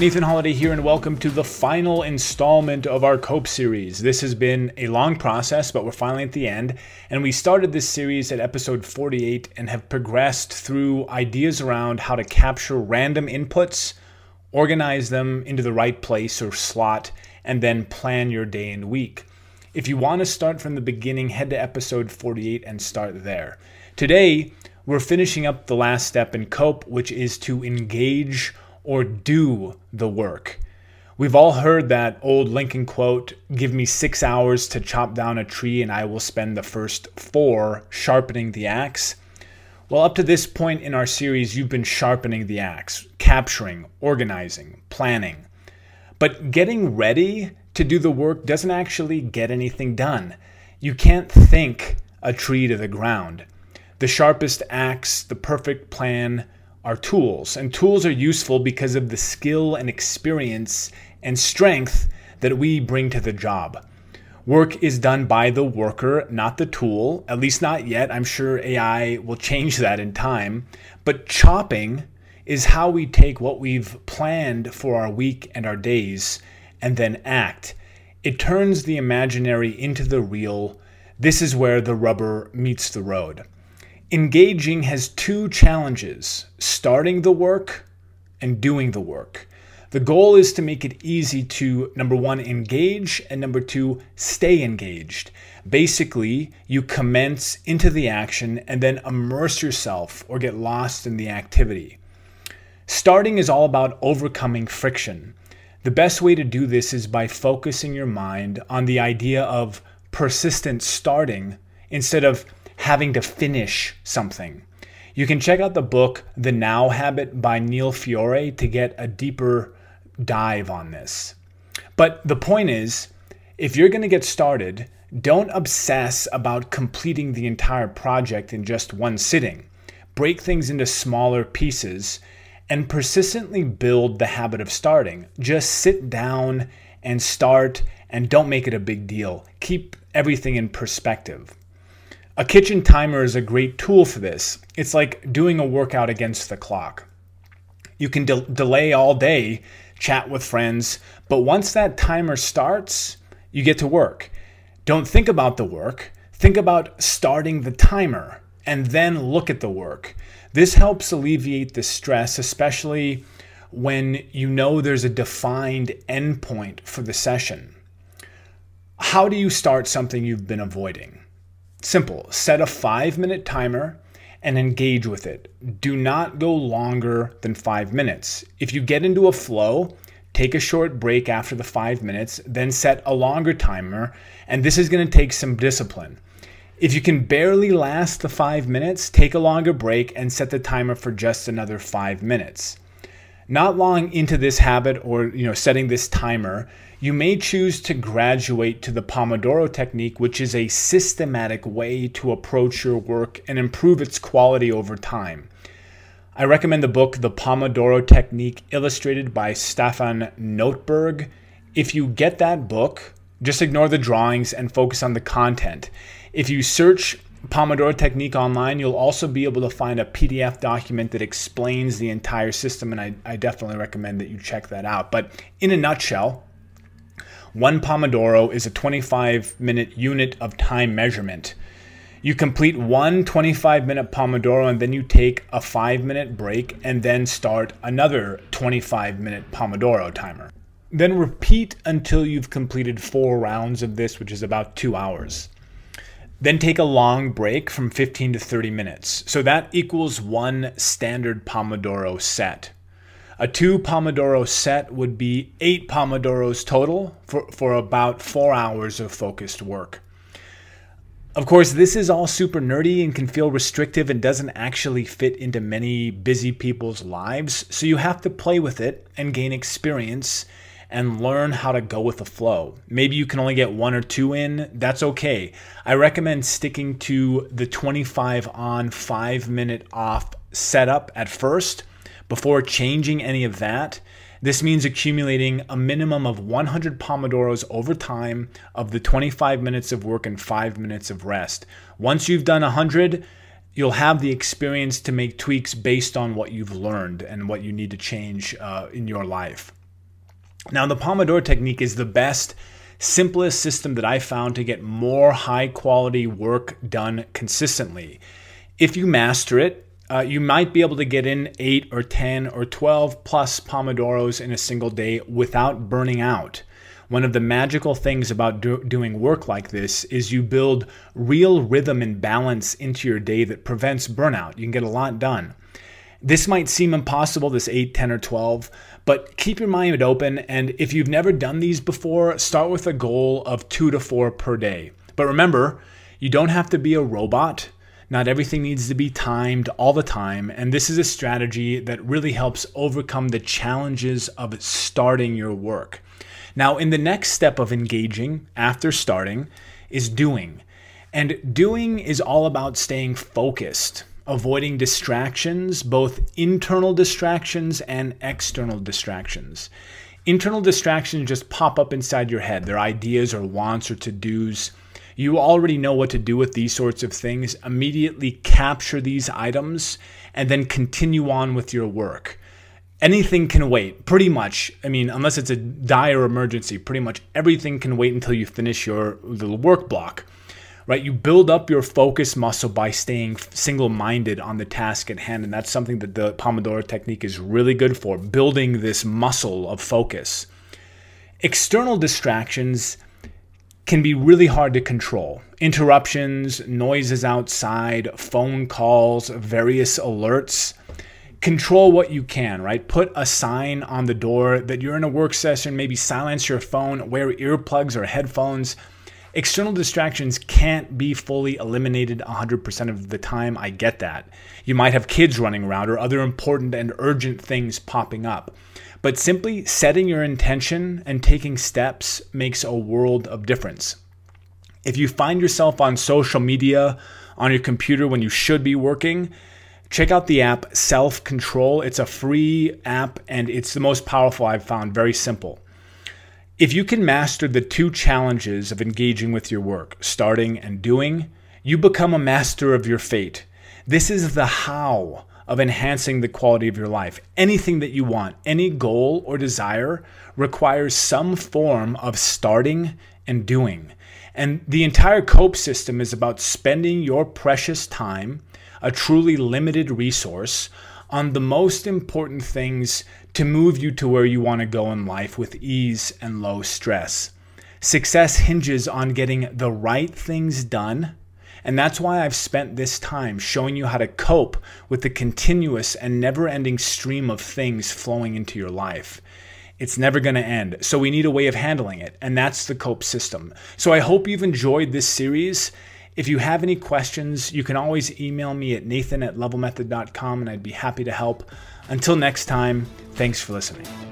Nathan Holiday here, and welcome to the final installment of our Cope series. This has been a long process, but we're finally at the end. And we started this series at episode 48 and have progressed through ideas around how to capture random inputs, organize them into the right place or slot, and then plan your day and week. If you want to start from the beginning, head to episode 48 and start there. Today, we're finishing up the last step in COPE, which is to engage or do the work. We've all heard that old Lincoln quote Give me six hours to chop down a tree, and I will spend the first four sharpening the axe. Well, up to this point in our series, you've been sharpening the axe, capturing, organizing, planning. But getting ready to do the work doesn't actually get anything done. You can't think a tree to the ground. The sharpest axe, the perfect plan, are tools. And tools are useful because of the skill and experience and strength that we bring to the job. Work is done by the worker, not the tool, at least not yet. I'm sure AI will change that in time. But chopping is how we take what we've planned for our week and our days and then act. It turns the imaginary into the real. This is where the rubber meets the road. Engaging has two challenges starting the work and doing the work. The goal is to make it easy to, number one, engage, and number two, stay engaged. Basically, you commence into the action and then immerse yourself or get lost in the activity. Starting is all about overcoming friction. The best way to do this is by focusing your mind on the idea of persistent starting instead of having to finish something. You can check out the book The Now Habit by Neil Fiore to get a deeper dive on this. But the point is, if you're going to get started, don't obsess about completing the entire project in just one sitting. Break things into smaller pieces and persistently build the habit of starting. Just sit down and start and don't make it a big deal. Keep everything in perspective. A kitchen timer is a great tool for this. It's like doing a workout against the clock. You can de- delay all day, chat with friends, but once that timer starts, you get to work. Don't think about the work, think about starting the timer and then look at the work. This helps alleviate the stress, especially when you know there's a defined endpoint for the session. How do you start something you've been avoiding? Simple. Set a five minute timer and engage with it. Do not go longer than five minutes. If you get into a flow, take a short break after the five minutes, then set a longer timer, and this is going to take some discipline. If you can barely last the five minutes, take a longer break and set the timer for just another five minutes. Not long into this habit or you know setting this timer, you may choose to graduate to the Pomodoro technique, which is a systematic way to approach your work and improve its quality over time. I recommend the book The Pomodoro Technique, illustrated by Staffan Nöteberg. If you get that book, just ignore the drawings and focus on the content. If you search Pomodoro Technique online, you'll also be able to find a PDF document that explains the entire system, and I, I definitely recommend that you check that out. But in a nutshell, one Pomodoro is a 25 minute unit of time measurement. You complete one 25 minute Pomodoro and then you take a 5 minute break and then start another 25 minute Pomodoro timer. Then repeat until you've completed four rounds of this, which is about two hours. Then take a long break from 15 to 30 minutes. So that equals one standard Pomodoro set. A two Pomodoro set would be eight Pomodoros total for, for about four hours of focused work. Of course, this is all super nerdy and can feel restrictive and doesn't actually fit into many busy people's lives, so you have to play with it and gain experience and learn how to go with the flow. Maybe you can only get one or two in, that's okay. I recommend sticking to the 25 on, 5 minute off setup at first before changing any of that. This means accumulating a minimum of 100 Pomodoros over time of the 25 minutes of work and 5 minutes of rest. Once you've done 100, you'll have the experience to make tweaks based on what you've learned and what you need to change uh, in your life. Now, the Pomodoro technique is the best, simplest system that I found to get more high quality work done consistently. If you master it, uh, you might be able to get in 8 or 10 or 12 plus Pomodoros in a single day without burning out. One of the magical things about do- doing work like this is you build real rhythm and balance into your day that prevents burnout. You can get a lot done. This might seem impossible, this 8, 10, or 12, but keep your mind open. And if you've never done these before, start with a goal of two to four per day. But remember, you don't have to be a robot. Not everything needs to be timed all the time. And this is a strategy that really helps overcome the challenges of starting your work. Now, in the next step of engaging after starting is doing. And doing is all about staying focused, avoiding distractions, both internal distractions and external distractions. Internal distractions just pop up inside your head. They're ideas or wants or to dos. You already know what to do with these sorts of things. Immediately capture these items and then continue on with your work. Anything can wait pretty much. I mean unless it's a dire emergency pretty much everything can wait until you finish your little work block right? You build up your focus muscle by staying single-minded on the task at hand and that's something that the pomodoro technique is really good for building this muscle of focus. External distractions can be really hard to control interruptions noises outside phone calls various alerts control what you can, right? Put a sign on the door that you're in a work session, maybe silence your phone, wear earplugs or headphones. External distractions can't be fully eliminated 100% of the time. I get that. You might have kids running around or other important and urgent things popping up. But simply setting your intention and taking steps makes a world of difference. If you find yourself on social media, on your computer when you should be working, Check out the app Self Control. It's a free app and it's the most powerful I've found. Very simple. If you can master the two challenges of engaging with your work, starting and doing, you become a master of your fate. This is the how of enhancing the quality of your life. Anything that you want, any goal or desire requires some form of starting and doing. And the entire COPE system is about spending your precious time a truly limited resource on the most important things to move you to where you want to go in life with ease and low stress. Success hinges on getting the right things done. And that's why I've spent this time showing you how to cope with the continuous and never ending stream of things flowing into your life. It's never going to end. So we need a way of handling it. And that's the COPE system. So I hope you've enjoyed this series. If you have any questions, you can always email me at nathan at levelmethod.com and I'd be happy to help. Until next time, thanks for listening.